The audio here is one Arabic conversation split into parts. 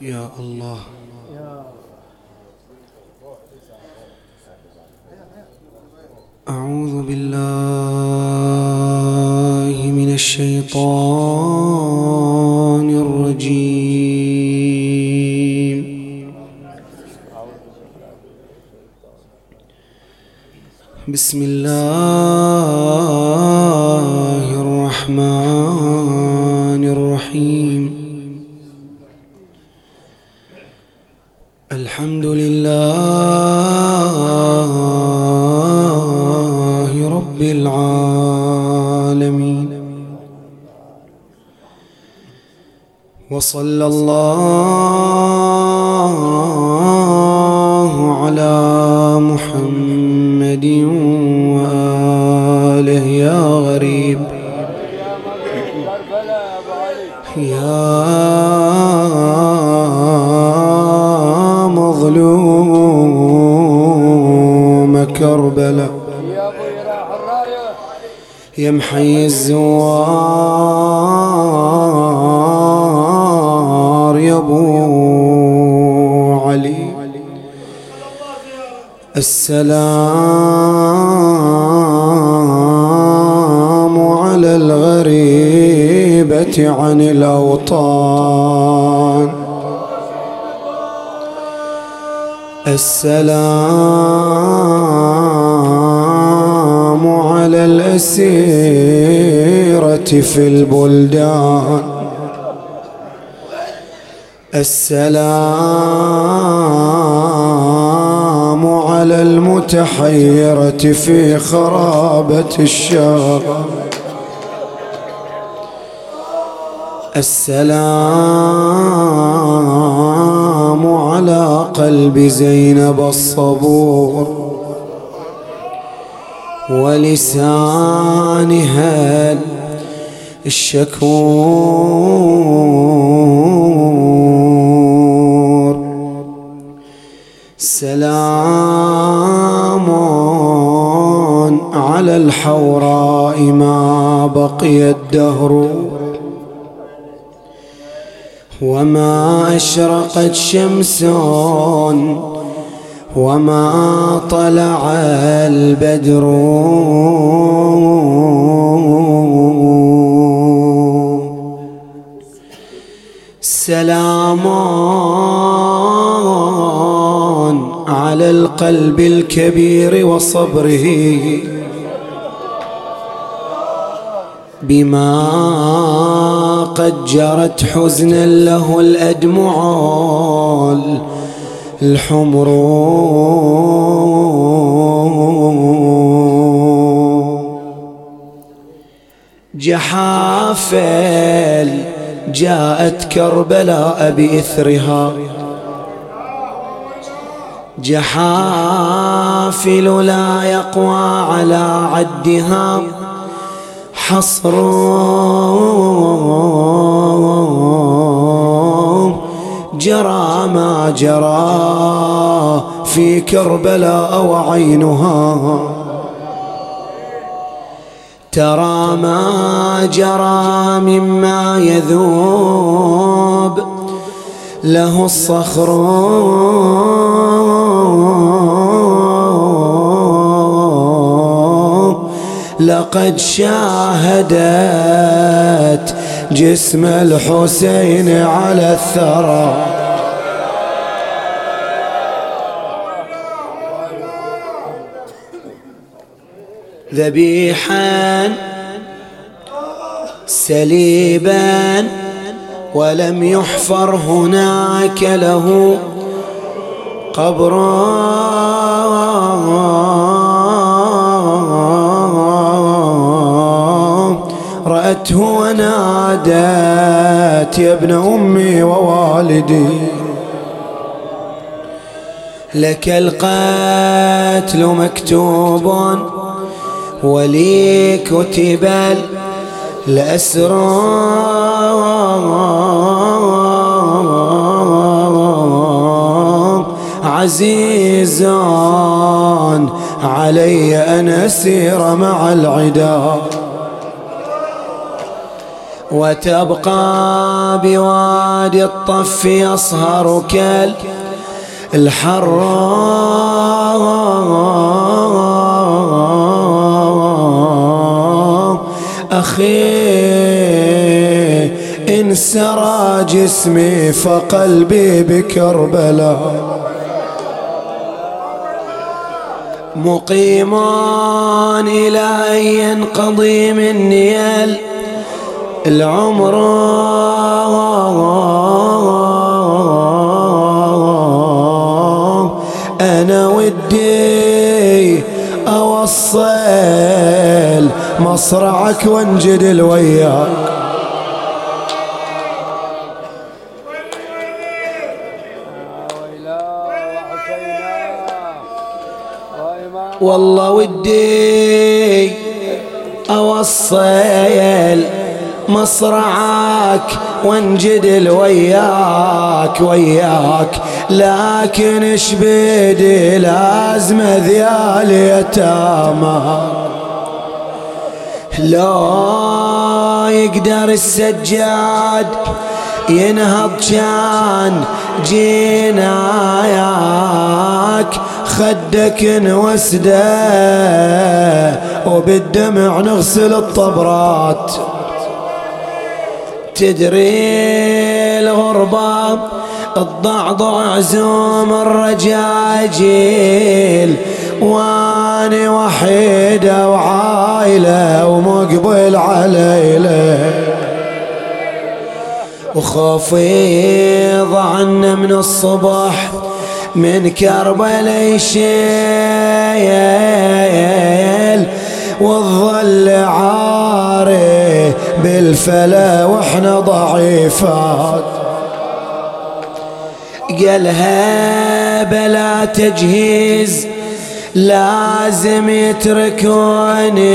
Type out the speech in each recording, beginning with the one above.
يا الله. أعوذ بالله من الشيطان الرجيم. بسم الله الرحمن وصلى الله على محمد وآله يا غريب. يا مظلوم كربلاء. يا محي الزوار. السلام على الغريبة عن الأوطان. السلام على الأسيرة في البلدان. السلام على المتحيرة في خرابة الشام السلام على قلب زينب الصبور ولسانها الشكور. سلام على الحوراء ما بقي الدهر وما أشرقت شمس وما طلع البدر سلام على القلب الكبير وصبره بما قد جرت حزنا له الأدمع الحمر. جحافل جاءت كربلاء بإثرها. جحافل لا يقوى على عدها حصر. جرى ما جرى في كربلاء وعينها. ترى ما جرى مما يذوب. له الصخر. لقد شاهدت جسم الحسين على الثرى. ذبيحا سليبا ولم يحفر هناك له قبر. رأته ونادت يا ابن أمي ووالدي لك القتل مكتوب ولي كتب الأسرار عزيز علي أن أسير مع العدا وتبقى بوادي الطف يصهر كال الحرام أخي سرى جسمي فقلبي بكربلاء. مقيمان إلى أن ينقضي مني العمر. أنا ودي أوصل مصرعك وانجدل وياك والله ودي أوصل مصرعك وانجدل وياك وياك. لكن إيش بدي؟ لازم ذيال يتامى. لا يقدر السجاد ينهض كان جناياك. خدك نوسده وبالدمع نغسل الطبرات. تدري الغربة الضعضع عزوم الرجاجيل واني وحيدة وعايلة ومقبل عليلة. وخوفي ضعنا من الصبح من كربلاء يشيل والظل عاري بالفلا وإحنا ضعيفات. قالها بلا تجهيز لازم يتركوني.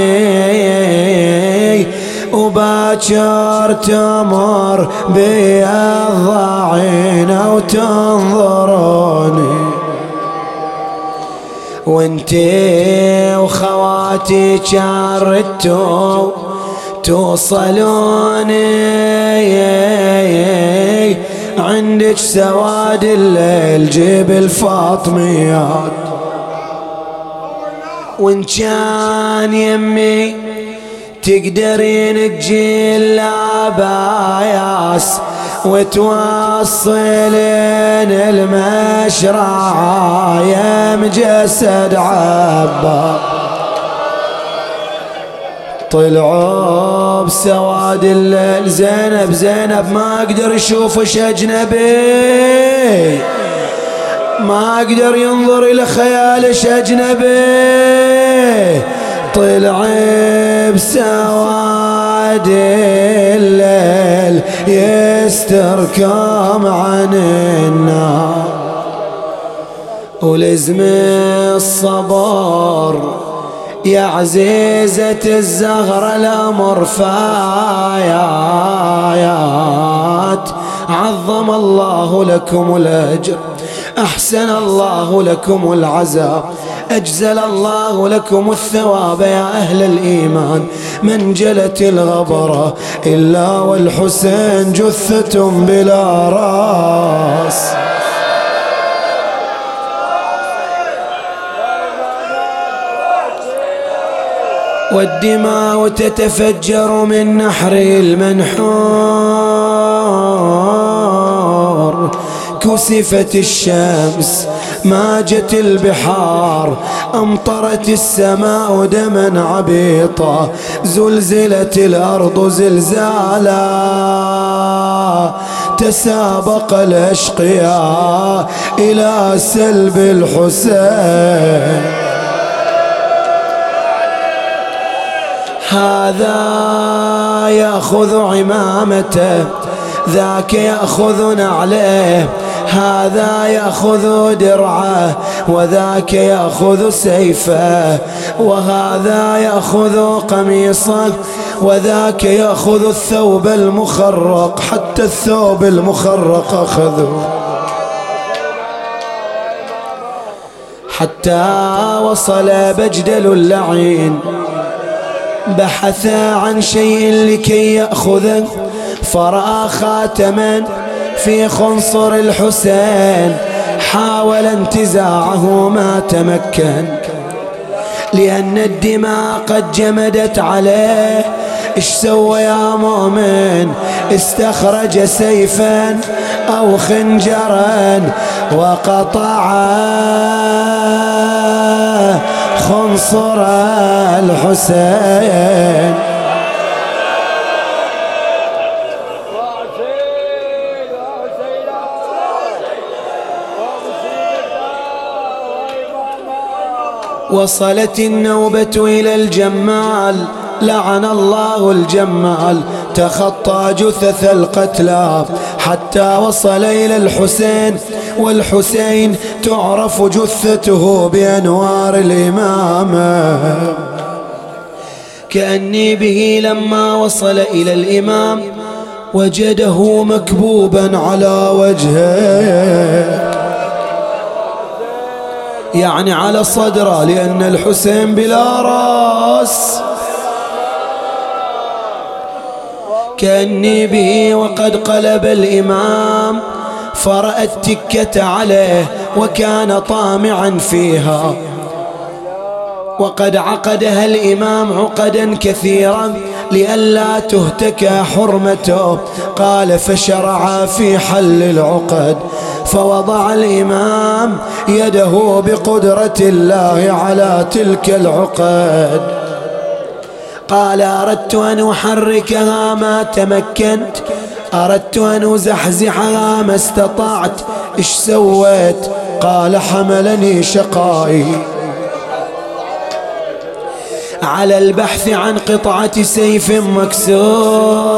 وباكر تمر بي الضعين وتنظروني وانتي وخواتي شاردتو توصلوني. عندك سواد الليل جيب الفاطميات. وان كان يمي تقدرين تجيل باياس وتوصلين المشرعة يا مجسد عبا. طلعوا بسواد الليل زينب زينب ما أقدر اشوفش أجنبي. ما أقدر ينظر إلى خيالش أجنبي. طلع بسواد الليل يستركم عن النار. ولزم الصبر يا عزيزة الزهرة الأمر فايات. عظم الله لكم الأجر. أحسن الله لكم العذاب أجزل الله لكم الثواب يا أهل الإيمان. من جلت الغبرة إلا والحسين جثة بلا راس. والدماء تتفجر من نحر المنحور. كسفت الشمس ماجت البحار أمطرت السماء دما عبيطا زلزلت الأرض زلزالا. تسابق الأشقياء إلى سلب الحسين. هذا يأخذ عمامته ذاك ياخذ نعله هذا يأخذ درعة وذاك يأخذ سيفة وهذا يأخذ قميصه وذاك يأخذ الثوب المخرق حتى الثوب المخرق اخذه حتى وصل بجدل اللعين بحث عن شيء لكي يأخذه فرأى خاتما في خنصر الحسين حاول انتزاعه ما تمكن لأن الدماء قد جمدت عليه. إيش سوى يا مؤمن؟ استخرج سيفا أو خنجرا وقطع خنصر الحسين. وصلت النوبة إلى الجمال لعن الله الجمال تخطى جثث القتلى حتى وصل إلى الحسين والحسين تعرف جثته بأنوار الإمامة. كأني به لما وصل إلى الإمام وجده مكبوبا على وجهه. يعني على صدره لأن الحسين بلا راس. كأني به وقد قلب الإمام فرأى التكة عليه وكان طامعا فيها. وقد عقدها الإمام عقدا كثيرا لئلا تهتك حرمته. قال فشرع في حل العقد. فوضع الإمام يده بقدرة الله على تلك العقد. قال أردت أن أحركها ما تمكنت أردت أن أزحزحها ما استطعت إيش سويت؟ قال حملني شقائي. على البحث عن قطعة سيف مكسور.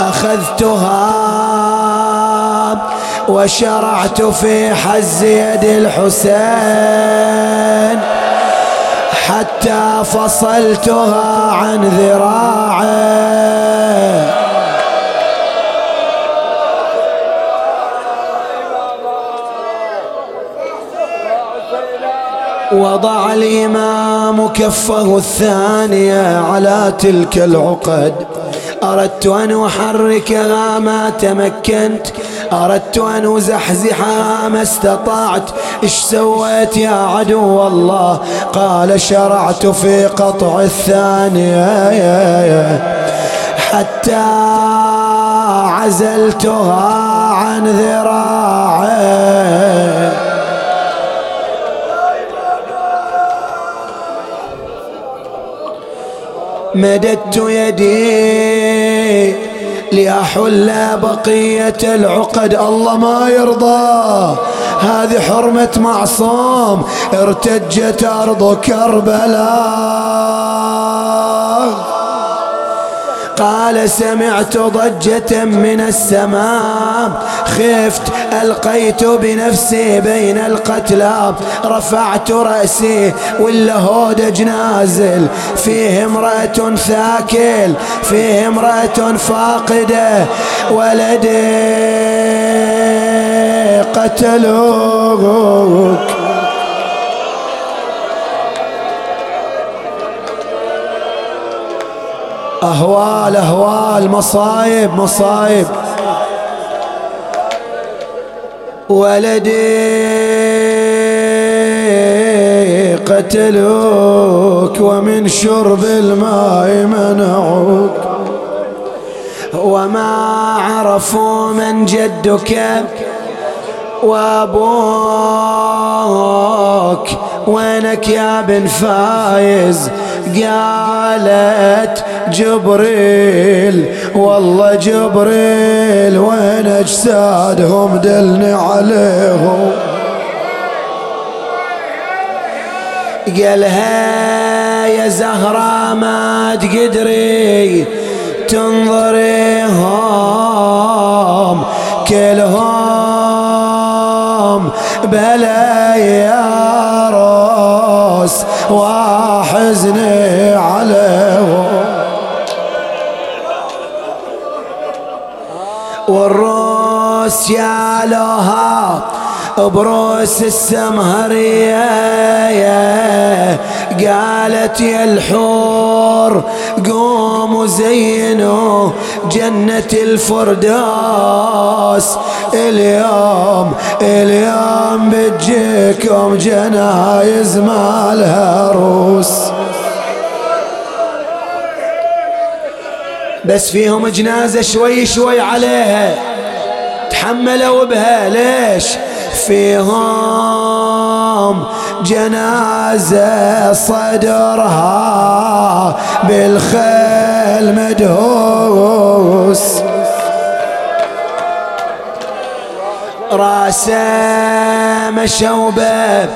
أخذتها وشرعت في حز يد الحسين. حتى فصلتها عن ذراعه وضع الإمام كفه الثانية على تلك العقد. أردت أن أحركها ما تمكنت. أردت أن أزحزحها ما استطعت. إيش سويت يا عدو الله؟ قال شرعت في قطع الثانية حتى عزلتها عن ذراعي. مددت يدي لأحل بقية العقد. الله ما يرضى. هذه حرمة معصوم. ارتجت أرض كربلاء قال سمعت ضجة من السماء. خفت ألقيت بنفسي بين القتلى رفعت رأسي ولا هودج نازل فيه امرأة ثاكل فيه امرأة فاقدة. ولدي قتلوك. أهوال أهوال مصايب مصايب. ولدي قتلوك ومن شرب الماء منعوك. وما عرفوا من جدك وأبوك. وينك يا بن فايز؟ قالت جبريل والله جبريل وين أجسادهم دلني عليهم؟ قالها يا زهرة ما تقدري تنظريهم كلهم بلا يا روس وحزني عليهم. والروس يا لها بروس السمهرية. قالت يا الحور قوموا زينوا جنة الفردوس. اليوم اليوم بتجيكم جنايز مالها روس. بس فيهم جنازة شوي شوي عليها. تحملوا بها. ليش؟ فيهم جنازة صدرها بالخيل مدهوس. راسه مشوبة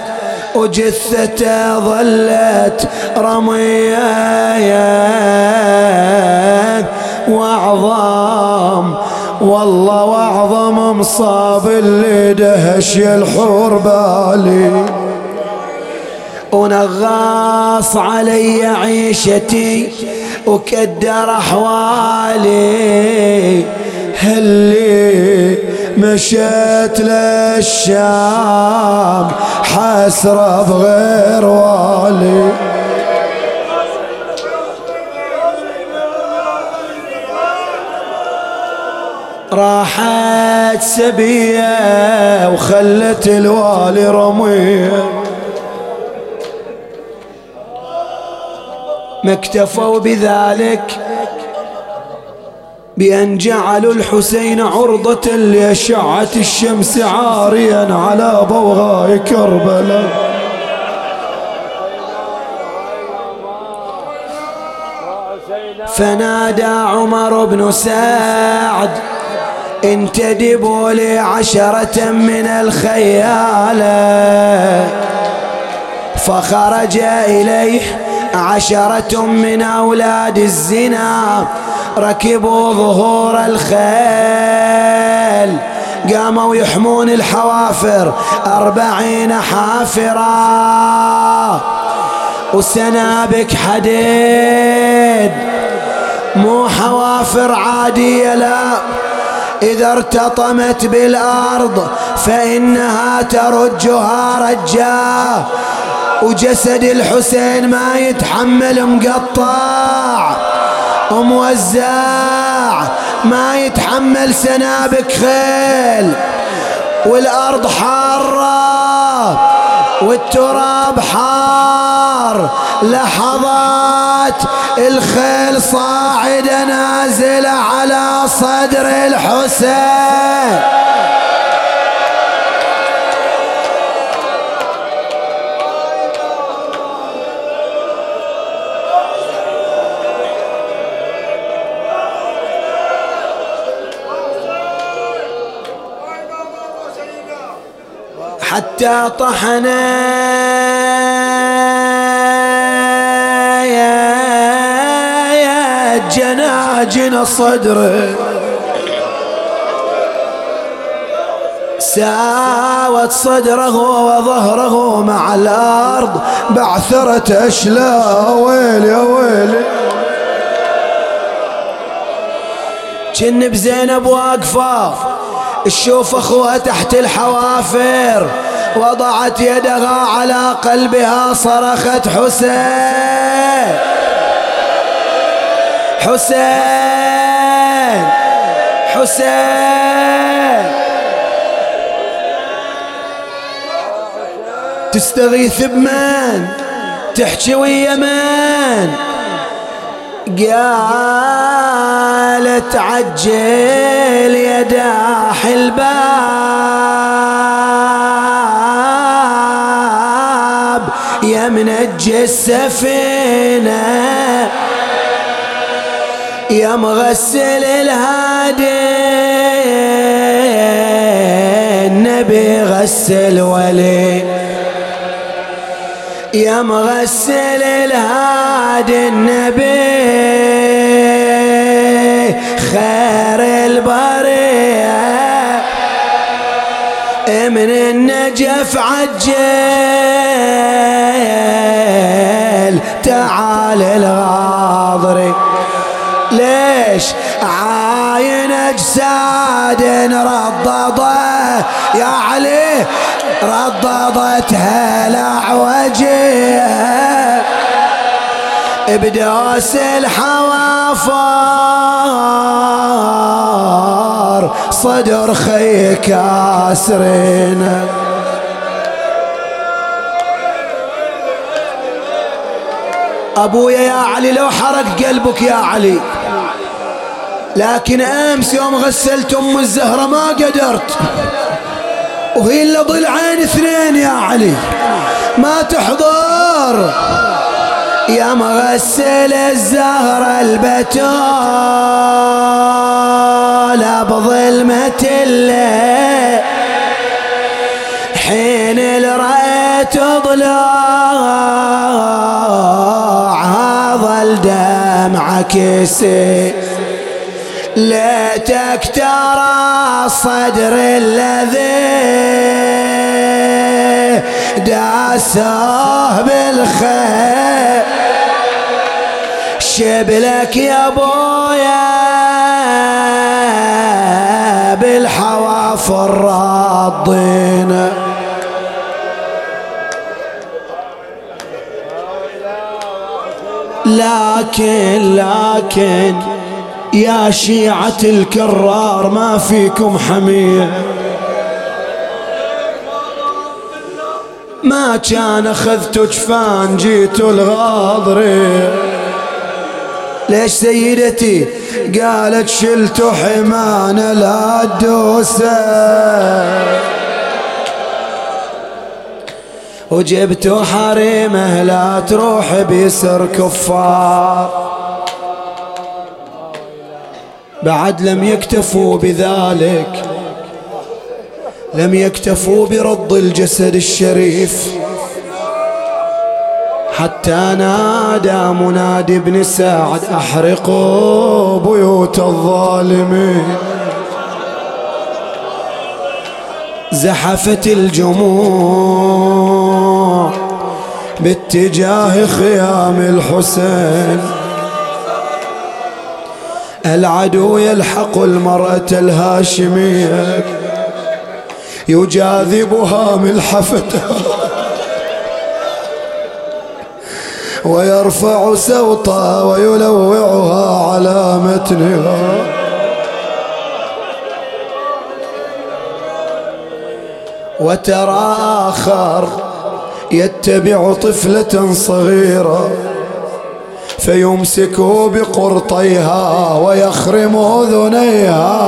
وجثته ظلت رمية. واعظم والله واعظم مصاب اللي دهش الحور بالي. ونغاص علي عيشتي وكدر أحوالي. هلي مشيت للشام حسرة بغير والي. راحت سبية وخلت الوالي رمية. ما اكتفوا بذلك بأن جعلوا الحسين عرضة لأشعة الشمس عاريا على بوغاء كربلاء. فنادى عمر بن سعد انتدبوا لي عشرة من الخيالة فخرج إليه عشرة من أولاد الزنا ركبوا ظهور الخيل. قاموا يحمون الحوافر أربعين حافرة وسنابك حديد. مو حوافر عادية لا. إذا ارتطمت بالأرض فإنها ترجها رجا. وجسد الحسين ما يتحمل مقطع. وموزع ما يتحمل سنابك خيل. والأرض حارة والتراب حار. لحظات الخيل صاعدة نازلة على صدر الحسين. حتى طحنا جناجن صدره ساوت صدره وظهره مع الأرض بعثرة أشلاء ويلي ويلي. جن بزينب واقفة تشوف أخوها تحت الحوافر. وضعت يدها على قلبها صرخت حسين. حسين. حسين. تستغيث بمن؟ تحكي ويا من؟ قالت عجل يا داح الباب. يا منجي السفينة. يا مغسل الهادي النبي غسل ولي. يا مغسل الهادي النبي خير البرية. من النجف عجل تعال الغاضري ليش عاين أجساد رضضه يا علي؟ رضضتها الاعوجيه بدوس الحوافر صدر خي كاسرين أبويا يا علي لو حرق قلبك يا علي. لكن امس يوم غسلت ام الزهرة ما قدرت. وهي الا ضلعين اثنين يا علي. ما تحضر. يا مغسل الزهرة البتول بظلمة الليل. حين رأيت ضلوع ظل دمعك يسيل ليتك ترى الصدر الذي داسه بالخير. شبلك يا بويا بالحوافر راضين لكن لكن يا شيعة الكرار ما فيكم حمية ما كان أخذت جفان جيتوا الغاضري ليش سيدتي قالت شلت حمان لا تدوسه وجبت حريمة لا تروح بيسر كفار. بعد لم يكتفوا بذلك لم يكتفوا برد الجسد الشريف. حتى نادى منادي ابن سعد أحرقوا بيوت الظالمين. زحفت الجموع باتجاه خيام الحسين. العدو يلحق المرأة الهاشمية يجاذبها ملحفتها ويرفع سوطها ويلوعها على متنها. وترى آخر يتبع طفلة صغيرة فيمسك بقرطيها ويخرم أذنيها.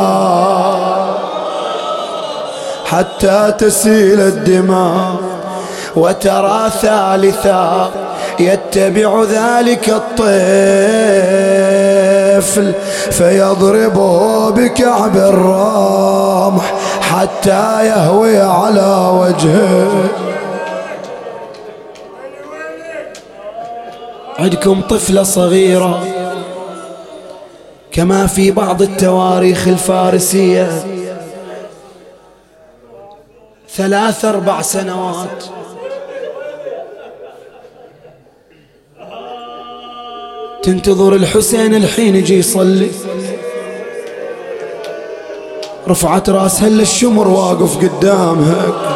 حتى تسيل الدماء وترى ثالثا يتبع ذلك الطفل فيضربه بكعب الرمح حتى يهوي على وجهه. عندكم طفلة صغيرة كما في بعض التواريخ الفارسية. ثلاث أربع سنوات. تنتظر الحسين الحين يجي يصلي. رفعت راسها للشمر واقف قدامها.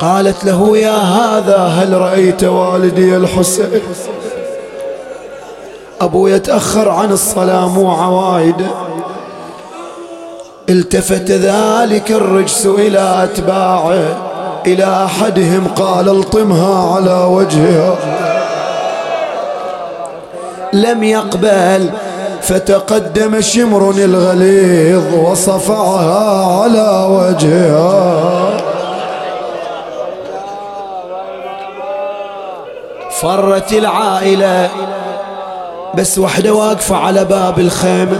قالت له يا هذا هل رأيت والدي الحسين? أبو يتأخر عن الصلاة مو عوايده التفت ذلك الرجس إلى أتباعه إلى أحدهم قال الطمها على وجهها. لم يقبل فتقدم شمر الغليظ وصفعها على وجهها. فرت العائلة. بس وحدة واقفة على باب الخيمة.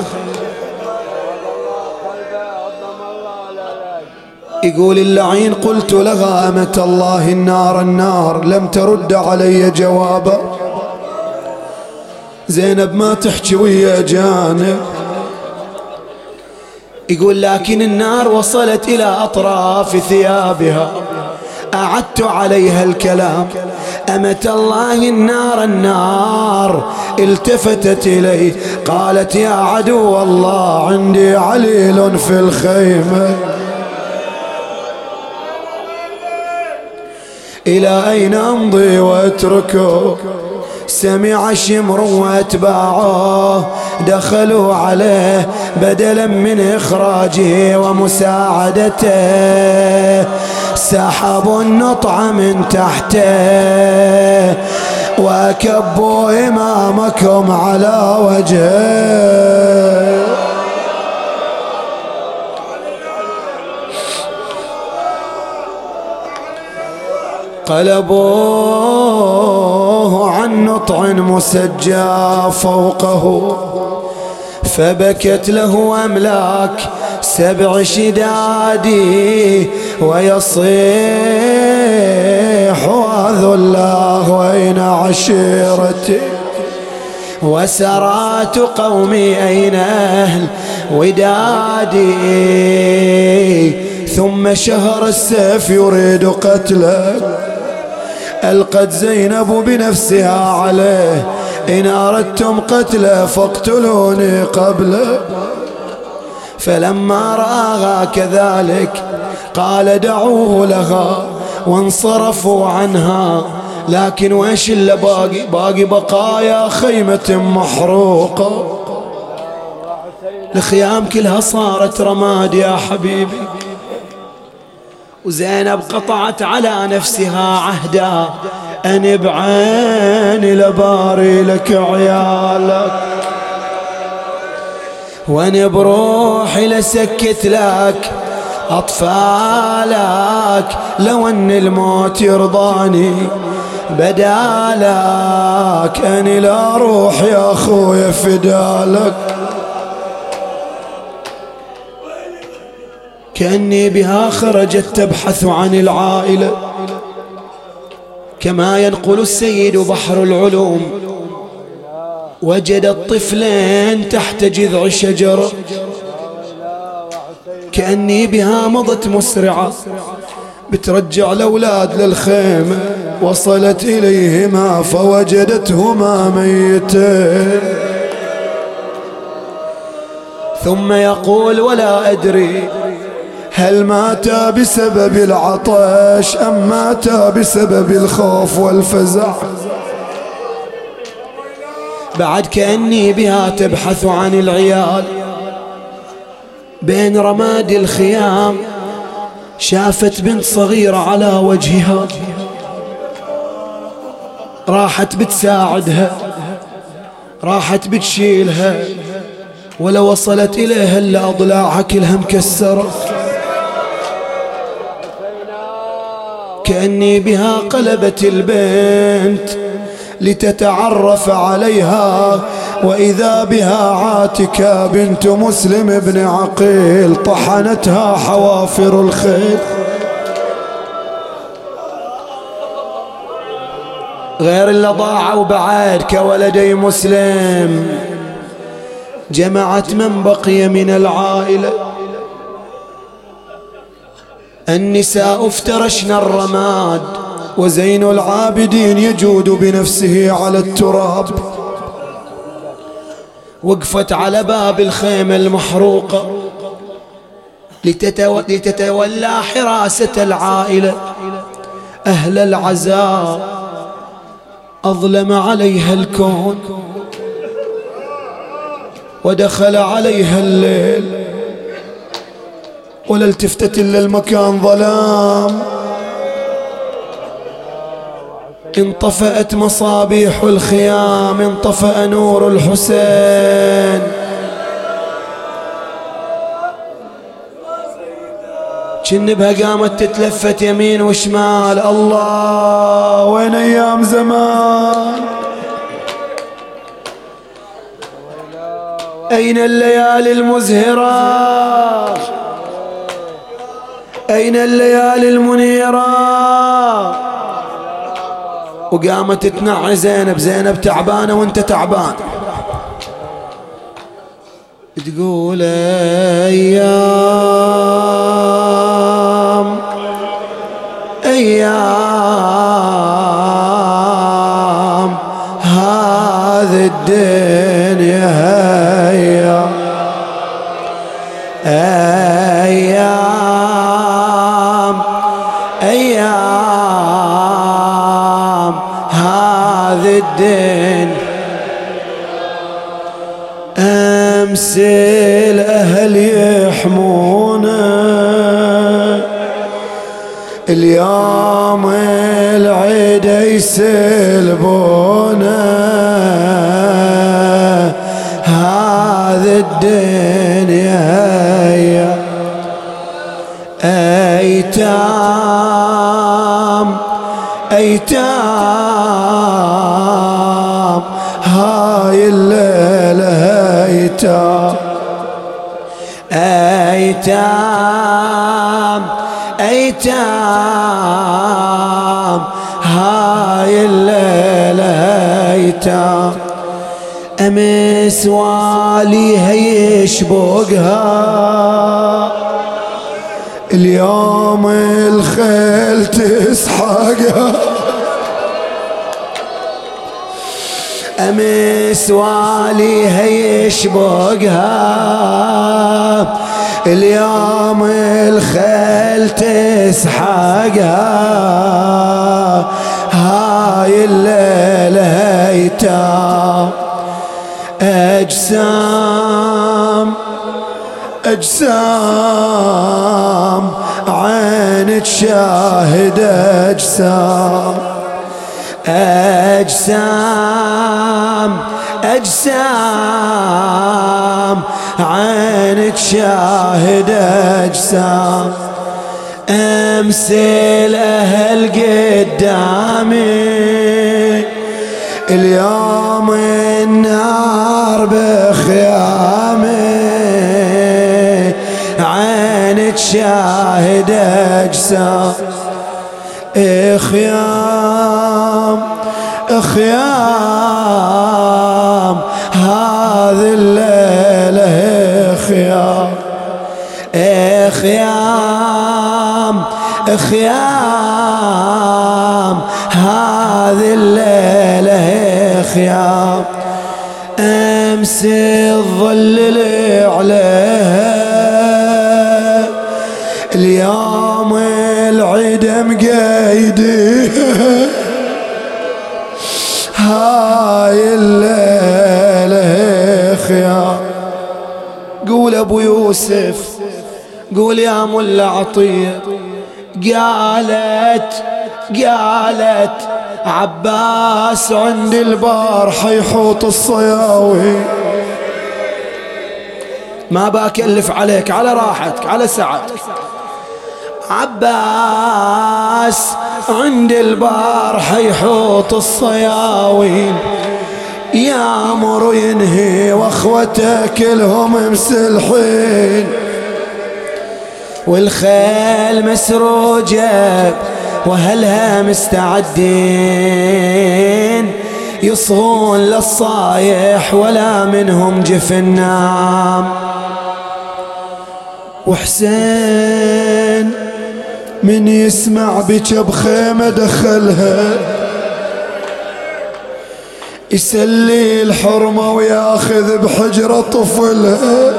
يقول اللعين قلت لها أمة الله النار النار لم ترد علي جوابا. زينب ما تحكي ويا جانب. يقول لكن النار وصلت إلى أطراف ثيابها. أعدت عليها الكلام. أمة الله النار النار التفتت إلي قالت يا عدو الله عندي عليل في الخيمة. إلى أين أمضي وأتركه؟ سمع شمر وأتباعه دخلوا عليه بدلا من إخراجه ومساعدته. سحبوا النطع من تحته. وكبوا إمامكم على وجهه. قلبوه عن نطع مسجى فوقه. فبكت له أملاك سبع شدادي ويصيح وذلاه وين عشيرتي؟ وسرات قومي أين أهل ودادي؟ ثم شهر السيف يريد قتله. ألقت زينب بنفسها عليه. إن أردتم قتله فاقتلوني قبله. فلما رآها كذلك قال دعوه لها وانصرفوا عنها. لكن ويش اللي باقي؟ باقي بقايا خيمة محروقة. الخيام كلها صارت رماد يا حبيبي. وزينب قطعت على نفسها عهدا. أن بعين لباري لك عيالك. وأنا بروحي لسكت لك. أطفالك لو أن الموت يرضاني بدالك أني لا روح يا أخويا فدالك. كأني بها خرجت تبحث عن العائلة. كما ينقل السيد بحر العلوم وجدت طفلين تحت جذع شجرة. كأني بها مضت مسرعة. بترجع الأولاد للخيمة. وصلت إليهما فوجدتهما ميتين ثم يقول ولا أدري هل مات بسبب العطش أم مات بسبب الخوف والفزع. بعد كأني بها تبحث عن العيال. بين رماد الخيام شافت بنت صغيرة على وجهها راحت بتساعدها راحت بتشيلها ولو وصلت إليها إلا أضلاعها كلها مكسرة كأني بها قلبت البنت لتتعرف عليها وإذا بها عاتكة بنت مسلم بن عقيل طحنتها حوافر الخيل. غير اللي ضاعوا بعد كولدي مسلم. جمعت من بقي من العائلة. النساء افترشن الرماد وزين العابدين يجود بنفسه على التراب. وقفت على باب الخيمة المحروقة لتتو... لتتولى حراسة العائلة. أهل العزاء أظلم عليها الكون. ودخل عليها الليل. ولا التفتت إلا المكان ظلام. انطفأت مصابيح الخيام انطفأ نور الحسين. بها قامت تتلفت يمين وشمال. الله وين أيام زمان؟ أين الليالي المزهرة؟ أين الليالي المنيرة؟ وقامت تنعي زينب. زينب تعبانة وانت تعبان. تقول أيام الدين أمس الأهل يحمونه اليوم العيد يسلبونه هذا الدنيا أيتام أيتام. هاي الليلة أيتام. أيتام أيتام. هاي الليلة أيتام. أمس واليها يشبقها. اليوم الخيل تسحقها. أمس واليها يشبقها اليوم الخيل تسحقها. هاي الليلة ايتام أجسام أجسام عين تشاهد أجسام. أجسام أجسام عينك شاهد أجسام. أمس الأهل قدامي اليوم النار بخيامي. عينك شاهد أجسام. إخيام إخيام هذه الليلة خيام. خيام خيام. هذه الليلة خيام. أمس الظل عليها اليوم العيد مقيدي هاي الليلة خيام قول أبو يوسف قول يا ملا عطية. قالت قالت عباس عند البار حيحوط الصياوي. ما بكلف عليك على راحتك على سعتك عباس عند البار حيحوط الصياوين. يامر ينهي واخوته كلهم مسلحين والخيل مسروجة وهلها مستعدين. يصغون للصايح ولا منهم جفن نام وحسين من يسمع بك بخيمة دخلها. يسلي الحرمة وياخذ بحجرة طفلها.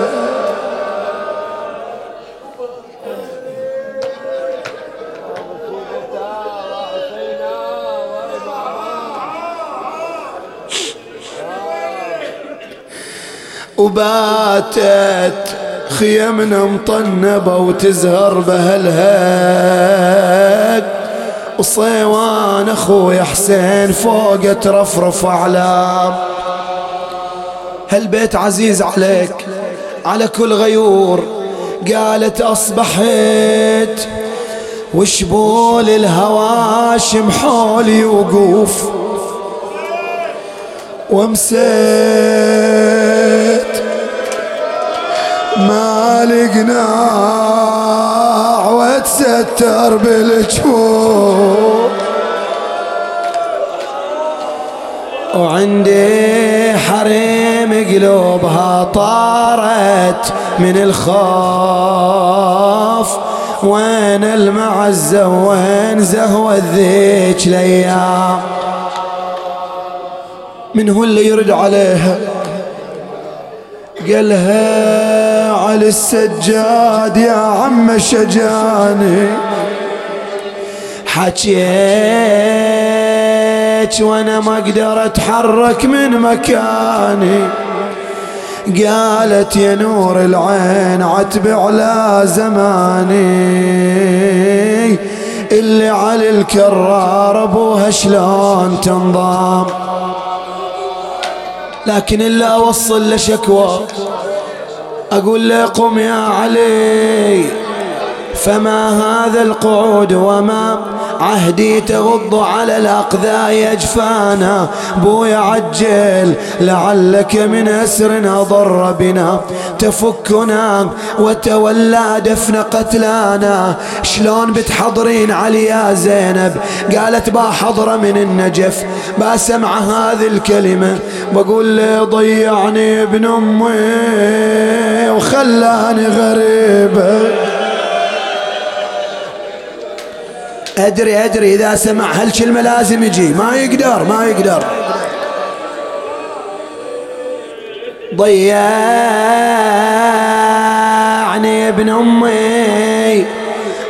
وباتت خيمنا مطنبة وتزهر بهالهد. وصيوان أخوي حسين فوق ترفرف اعلام هالبيت عزيز عليك على كل غيور قالت أصبحت. وشبول الهواشم حولي وقوف. ومسيت. ما لقنا وتستر بالجفوف. وعندي حريم قلوبها طارت من الخوف. وين المعزة وين زهوة ذيك الأيام من هو اللي يرد عليها؟ قالها علي السجاد يا عم شجاني. حكيت وأنا ما أقدر أتحرك من مكاني. قالت يا نور العين عتب على زماني. اللي على الكرار أبوها شلون تنضام. لكن إلا أوصل له أقول له قم يا علي فما هذا القعود وما عهدي تغض على الأقذى أجفانا. بويا عجل لعلك من أسر أضر بنا. تفكنا وتولى دفن قتلانا. شلون بتحضرين علي يا زينب؟ قالت با حضر من النجف. بسمع هذه الكلمة. بقول لي ضيعني ابن أمي وخلاني غريبة. أدري أدري إذا سمع هالكلمة لازم يجي؟ ما يقدر ما يقدر. ضيعني ابن أمي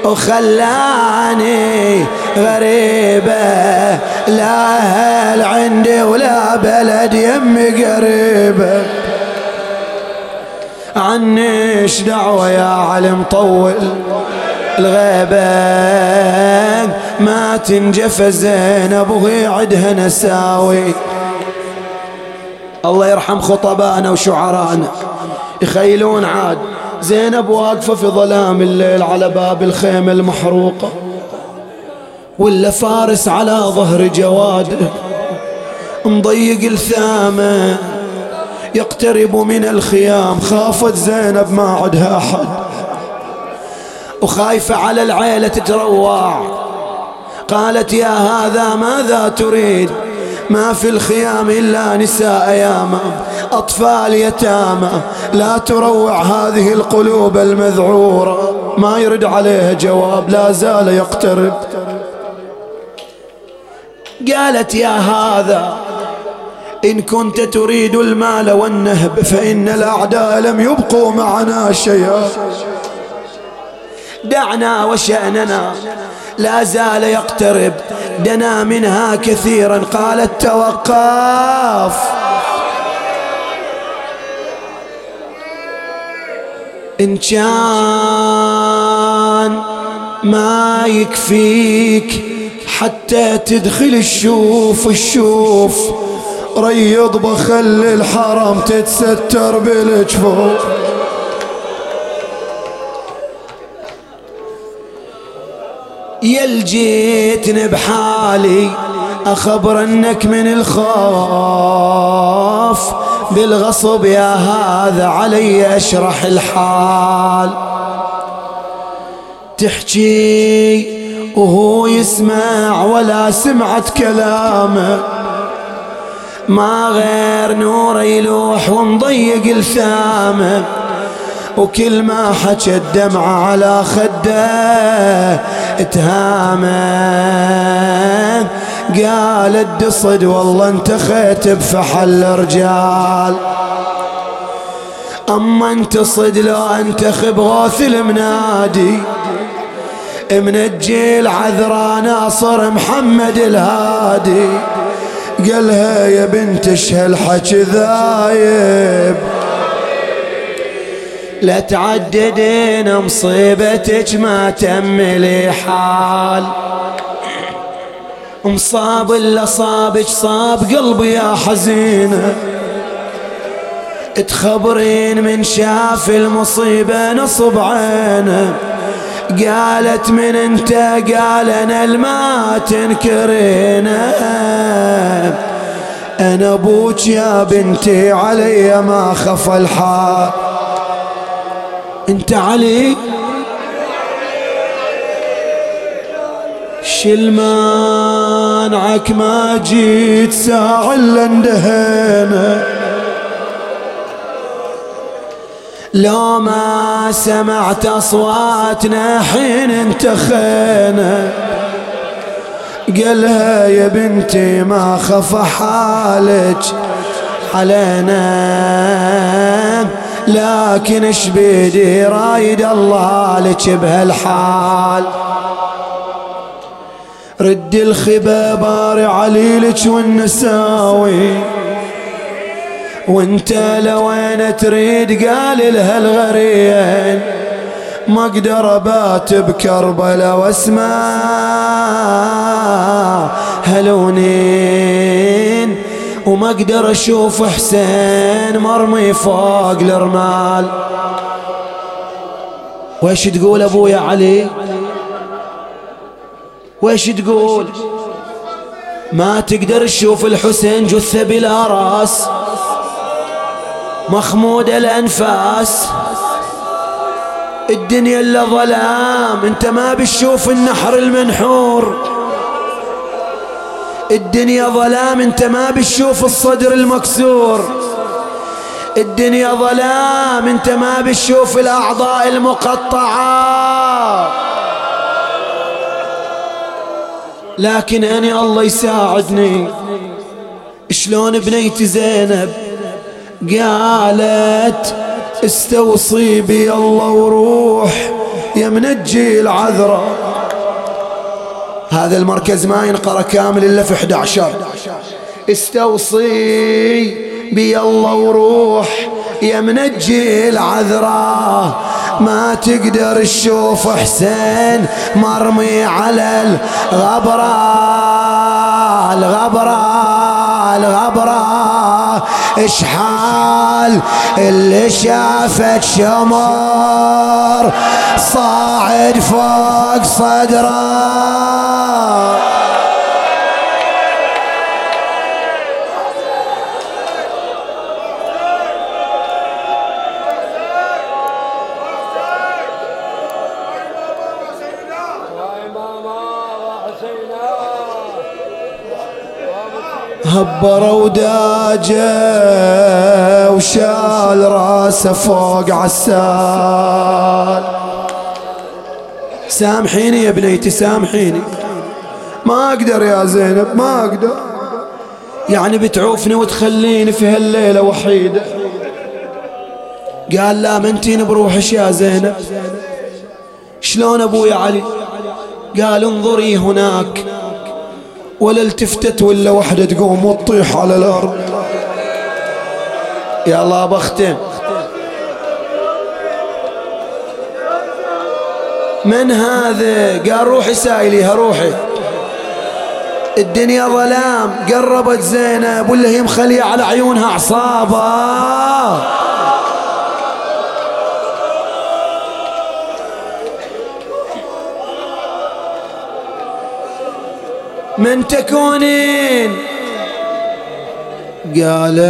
وخلاني غريبة لا أهل عندي ولا بلد يمي قريبة. عني إيش دعوة يا علم طول؟ الغيبة ما تنجف زينب وهي عدها نساوي. الله يرحم خطبائنا وشعرانا. يخيلون عاد زينب واقفة في ظلام الليل على باب الخيمة المحروقة. ولا فارس على ظهر جواده مضيق الثامة. يقترب من الخيام. خافت زينب ما عدها أحد. وخايفة على العيلة تتروع قالت يا هذا ماذا تريد؟ ما في الخيام إلا نساء ياما أطفال يتامى. لا تروع هذه القلوب المذعورة. ما يرد عليها جواب لا زال يقترب. قالت يا هذا إن كنت تريد المال والنهب فإن الأعداء لم يبقوا معنا شيئا. دعنا وشأننا. لا زال يقترب. دنا منها كثيرا. قالت توقف إن كان ما يكفيك حتى تدخل الشوف الشوف. ريض بخل الحرم تتستر بالجفوف. يلجيتني بحالي أخبر أنك من الخوف. بالغصب يا هذا علي أشرح الحال. تحكي وهو يسمع ولا سمعت كلامه. ما غير نور يلوح ومضيق لثامه وكل ما حكى الدمعة على خده اتهامه. قال الدصد والله انت خيت بفحل رجال أما أنت صد لو أنتخب غوث المنادي من الجيل عذرا ناصر محمد الهادي. قالها يا بنت إيش هالحكي ذايب. لا تعددين مصيبتك ما تملي حال. مصاب إلا صابك صاب قلبي يا حزينه تخبرين من شاف المصيبة نصب عينه قالت من أنت؟ قال أنا الما تنكرينه أنا أبوك يا بنتي علي ما خف الحال. انت علي. شل مانعك ما جيت ساعة إلا اندهينا. لو ما سمعت أصواتنا حين انتخينا. قالها يا بنتي ما خف حالك علينا. لكن اش بيدي رايد الله لك بهالحال؟ رد الخبا باري عليلك والنساوي. وانت لوين تريد قال لها الغريين ما أقدر ابات بكربلا واسمع هلونين. وما أقدر أشوف حسين مرمي فوق الرمال ويش تقول أبويا علي؟ ويش تقول؟ ما تقدر تشوف الحسين جثة بلا راس مخمود الأنفاس. الدنيا إلا ظلام أنت ما بتشوف النحر المنحور. الدنيا ظلام انت ما بتشوف الصدر المكسور. الدنيا ظلام انت ما بتشوف الأعضاء المقطعة. لكن أنا الله يساعدني. شلون بنيتي زينب؟ قالت استوصي بي الله وروح يا منجي العذراء هذا المركز ما ينقرا كامل إلا في 11 استوصي بي الله وروح يا منجي العذراء. ما تقدر تشوف حسين مرمي على الغبرة الغبرة. إشحال اللي شافت شمر صاعد فوق صدره. هبر وداجة وشال راسه فوق عسال. سامحيني يا بنيتي سامحيني. ما أقدر يا زينب ما أقدر. يعني بتعوفني وتخليني في هالليلة وحيدة. قال لا منتين بروحش يا زينب. شلون أبوي علي؟ قال انظري هناك. ولا التفتت ولا وحدة تقوم وتطيح على الأرض. يا الله بختم من هذا؟ قال روحي سايليها روحي. الدنيا ظلام قربت زينب ولا هي مخلية على عيونها عصابة. من تكونين. قالت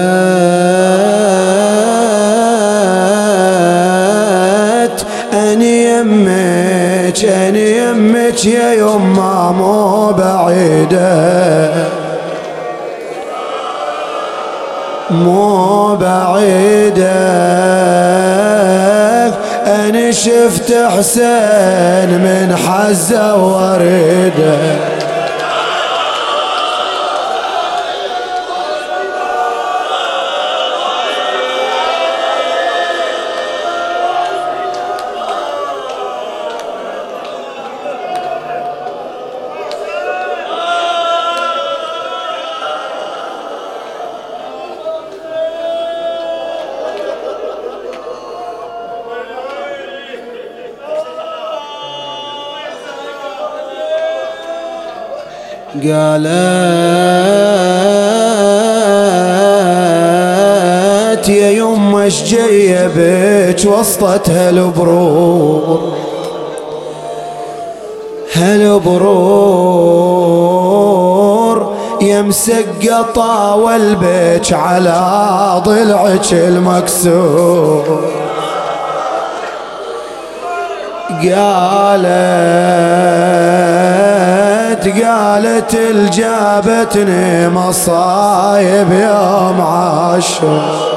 أني يمك أني يمك يا يما مو بعيدة. مو بعيدة. أنا شفت حسين من حزة وريده قالت يا يمه اش جاية بك وسطت هالبرور يا مسقطة والبيت على ضلعك المكسور. قالت قالت قالت الجابتني مصايب يوم عاشور.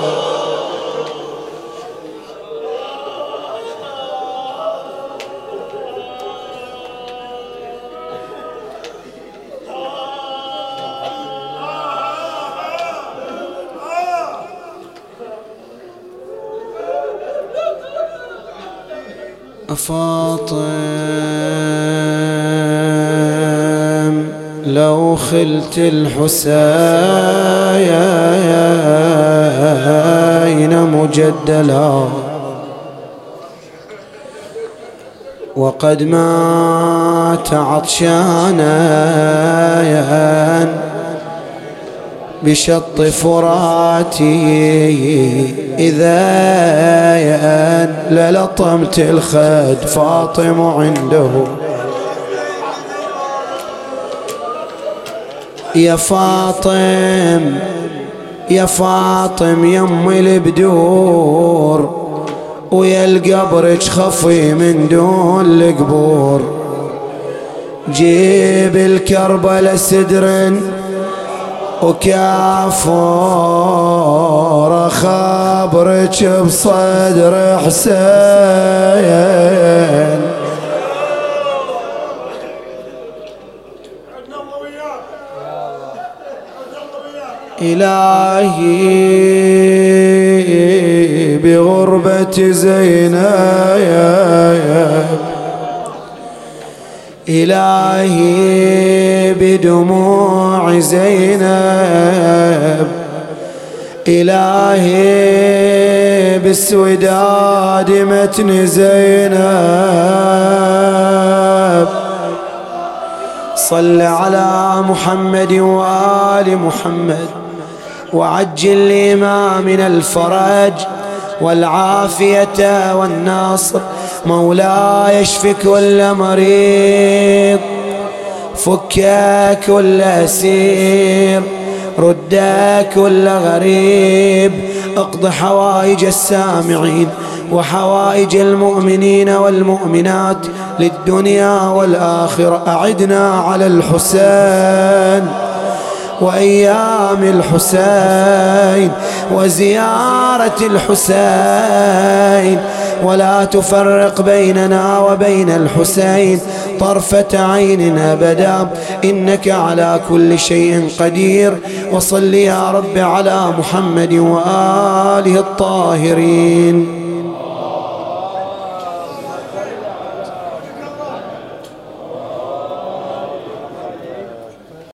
أفاطم خلت الحسين مجدلا. وقد مات عطشانا بشط فراتي إذا للطمت الخد فاطم عنده. يا فاطم يا فاطم يم البدور ويا القبر خفي من دون القبور. جيب الكربلة سدر وكافور خبرك بصدر حسين. إلهي بغربة زينب. إلهي بدموع زينب. إلهي بالسوداد متن زينب. صل على محمد وآل محمد. وعجل لإمامنا الفرج والعافية والناصر مولاي اشف كل مريض فك كل أسير رد كل غريب اقض حوائج السامعين وحوائج المؤمنين والمؤمنات للدنيا والآخرة أعدنا على الحسين. وأيام الحسين وزيارة الحسين ولا تفرق بيننا وبين الحسين طرفة عين أبدا إنك على كل شيء قدير وصل يا رب على محمد وآله الطاهرين